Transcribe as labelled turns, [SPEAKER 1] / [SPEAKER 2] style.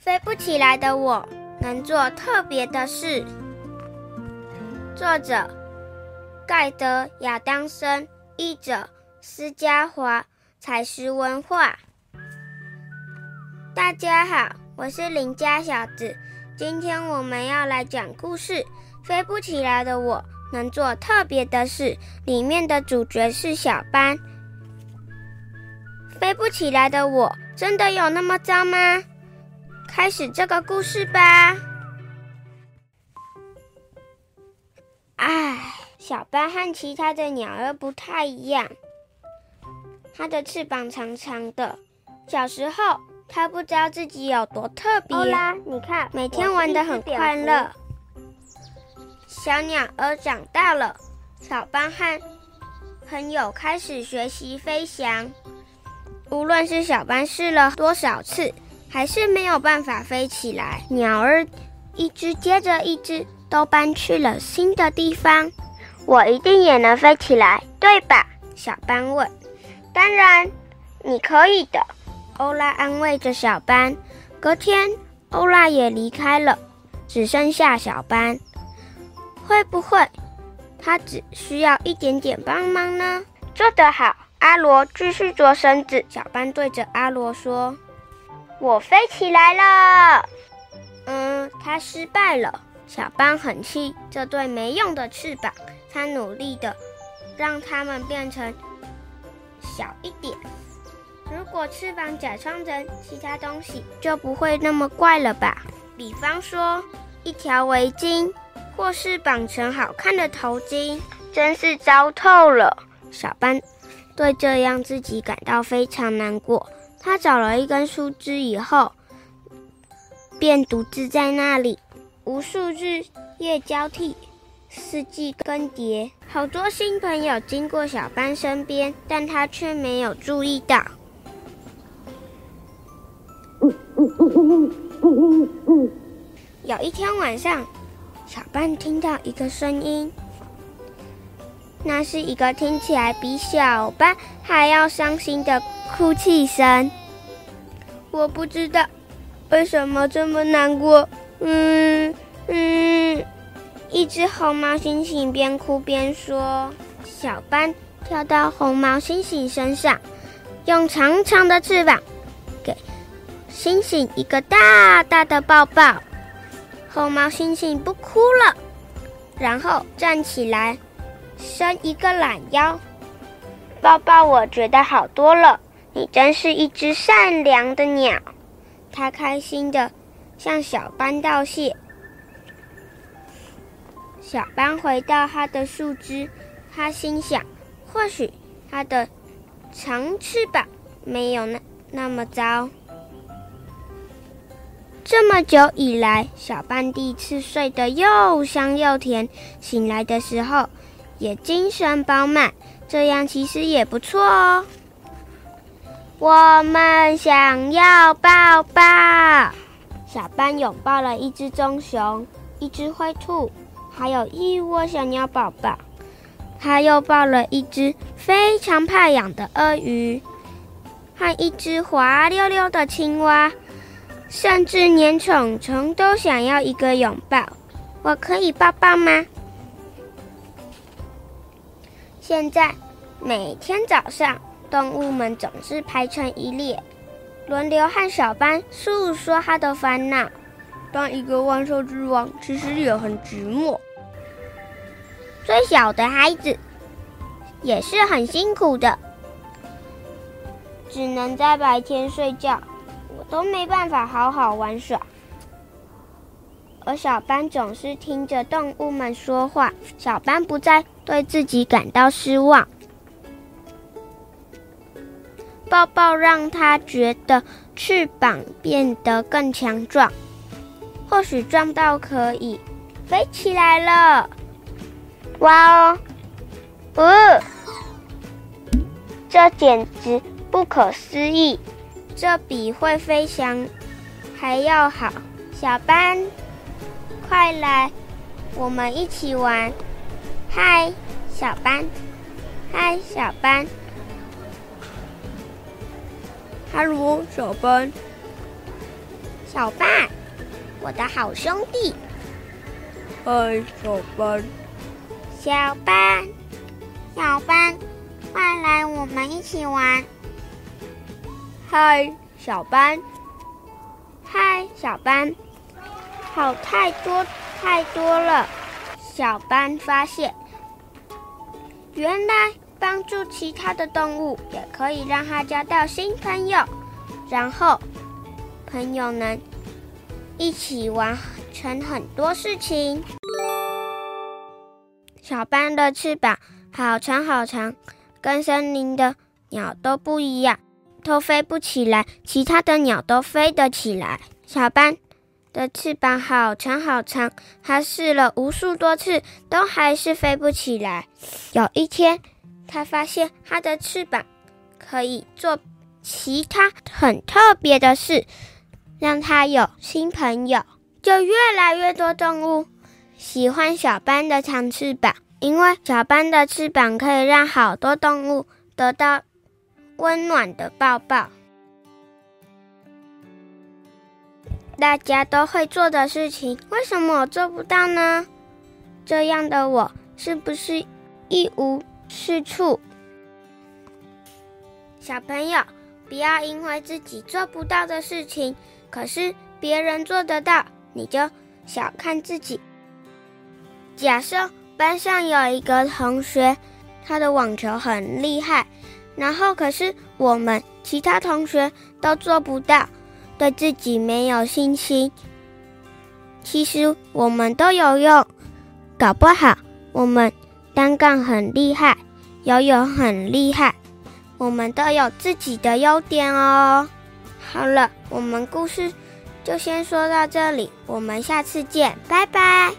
[SPEAKER 1] 飞不起来的我能做特别的事。作者：盖德·亚当森，译者：施嘉华，采石文化。大家好，我是邻家小子。今天我们要来讲故事《飞不起来的我能做特别的事》。里面的主角是小班。飞不起来的我真的有那么糟吗？开始这个故事吧。唉，小班和其他的鸟儿不太一样，它的翅膀长长的。小时候，它不知道自己有多特别。
[SPEAKER 2] 啦，你看，
[SPEAKER 1] 每天玩的很快乐。小鸟儿长大了，小班和朋友开始学习飞翔。无论是小班试了多少次，还是没有办法飞起来。鸟儿一只接着一只都搬去了新的地方。我一定也能飞起来，对吧？小班问。当然，你可以的。欧拉安慰着小班。隔天，欧拉也离开了，只剩下小班。会不会，他只需要一点点帮忙呢？做得好。阿罗继续做绳子，小班对着阿罗说：“我飞起来了。”嗯，他失败了。小班很气这对没用的翅膀，他努力的让它们变成小一点。如果翅膀假装成其他东西，就不会那么怪了吧？比方说一条围巾，或是绑成好看的头巾。真是糟透了，小班。对这样自己感到非常难过。他找了一根树枝以后，便独自在那里。无数日夜交替，四季更迭，好多新朋友经过小班身边，但他却没有注意到。有一天晚上，小班听到一个声音。那是一个听起来比小班还要伤心的哭泣声。我不知道为什么这么难过。嗯嗯，一只红毛猩猩边哭边说。小斑跳到红毛猩猩身上，用长长的翅膀给猩猩一个大大的抱抱。红毛猩猩不哭了，然后站起来。伸一个懒腰，抱抱，我觉得好多了。你真是一只善良的鸟。他开心的向小班道谢。小班回到他的树枝，他心想：或许他的长翅膀没有那那么糟。这么久以来，小班第一次睡得又香又甜。醒来的时候。也精神饱满，这样其实也不错哦。我们想要抱抱，小班拥抱了一只棕熊、一只灰兔，还有一窝小鸟宝宝。他又抱了一只非常怕痒的鳄鱼，和一只滑溜溜的青蛙，甚至连虫虫都想要一个拥抱。我可以抱抱吗？现在，每天早上，动物们总是排成一列，轮流和小班诉说他的烦恼。当一个万兽之王，其实也很寂寞。最小的孩子也是很辛苦的，只能在白天睡觉，我都没办法好好玩耍。而小班总是听着动物们说话，小班不再对自己感到失望。抱抱让他觉得翅膀变得更强壮，或许壮到可以飞起来了。哇哦，呃，这简直不可思议！这比会飞翔还要好，小班。快来，我们一起玩！嗨，小班！嗨，小班！哈喽，小班！小班，我的好兄弟。
[SPEAKER 2] 嗨，小班。
[SPEAKER 1] 小班，小班，快来，我们一起玩。
[SPEAKER 2] 嗨，小班。
[SPEAKER 1] 嗨，小班。好，太多太多了。小班发现，原来帮助其他的动物也可以让它交到新朋友，然后朋友能一起完成很多事情。小班的翅膀好长好长，跟森林的鸟都不一样，都飞不起来。其他的鸟都飞得起来。小班的翅膀好长好长，它试了无数多次，都还是飞不起来。有一天，他发现他的翅膀可以做其他很特别的事，让他有新朋友，就越来越多动物。喜欢小班的长翅膀，因为小班的翅膀可以让好多动物得到温暖的抱抱。大家都会做的事情，为什么我做不到呢？这样的我是不是一无是处？小朋友，不要因为自己做不到的事情，可是别人做得到，你就小看自己。假设班上有一个同学，他的网球很厉害，然后可是我们其他同学都做不到，对自己没有信心。其实我们都有用，搞不好我们单杠很厉害，游泳很厉害，我们都有自己的优点哦。好了，我们故事就先说到这里，我们下次见，拜拜。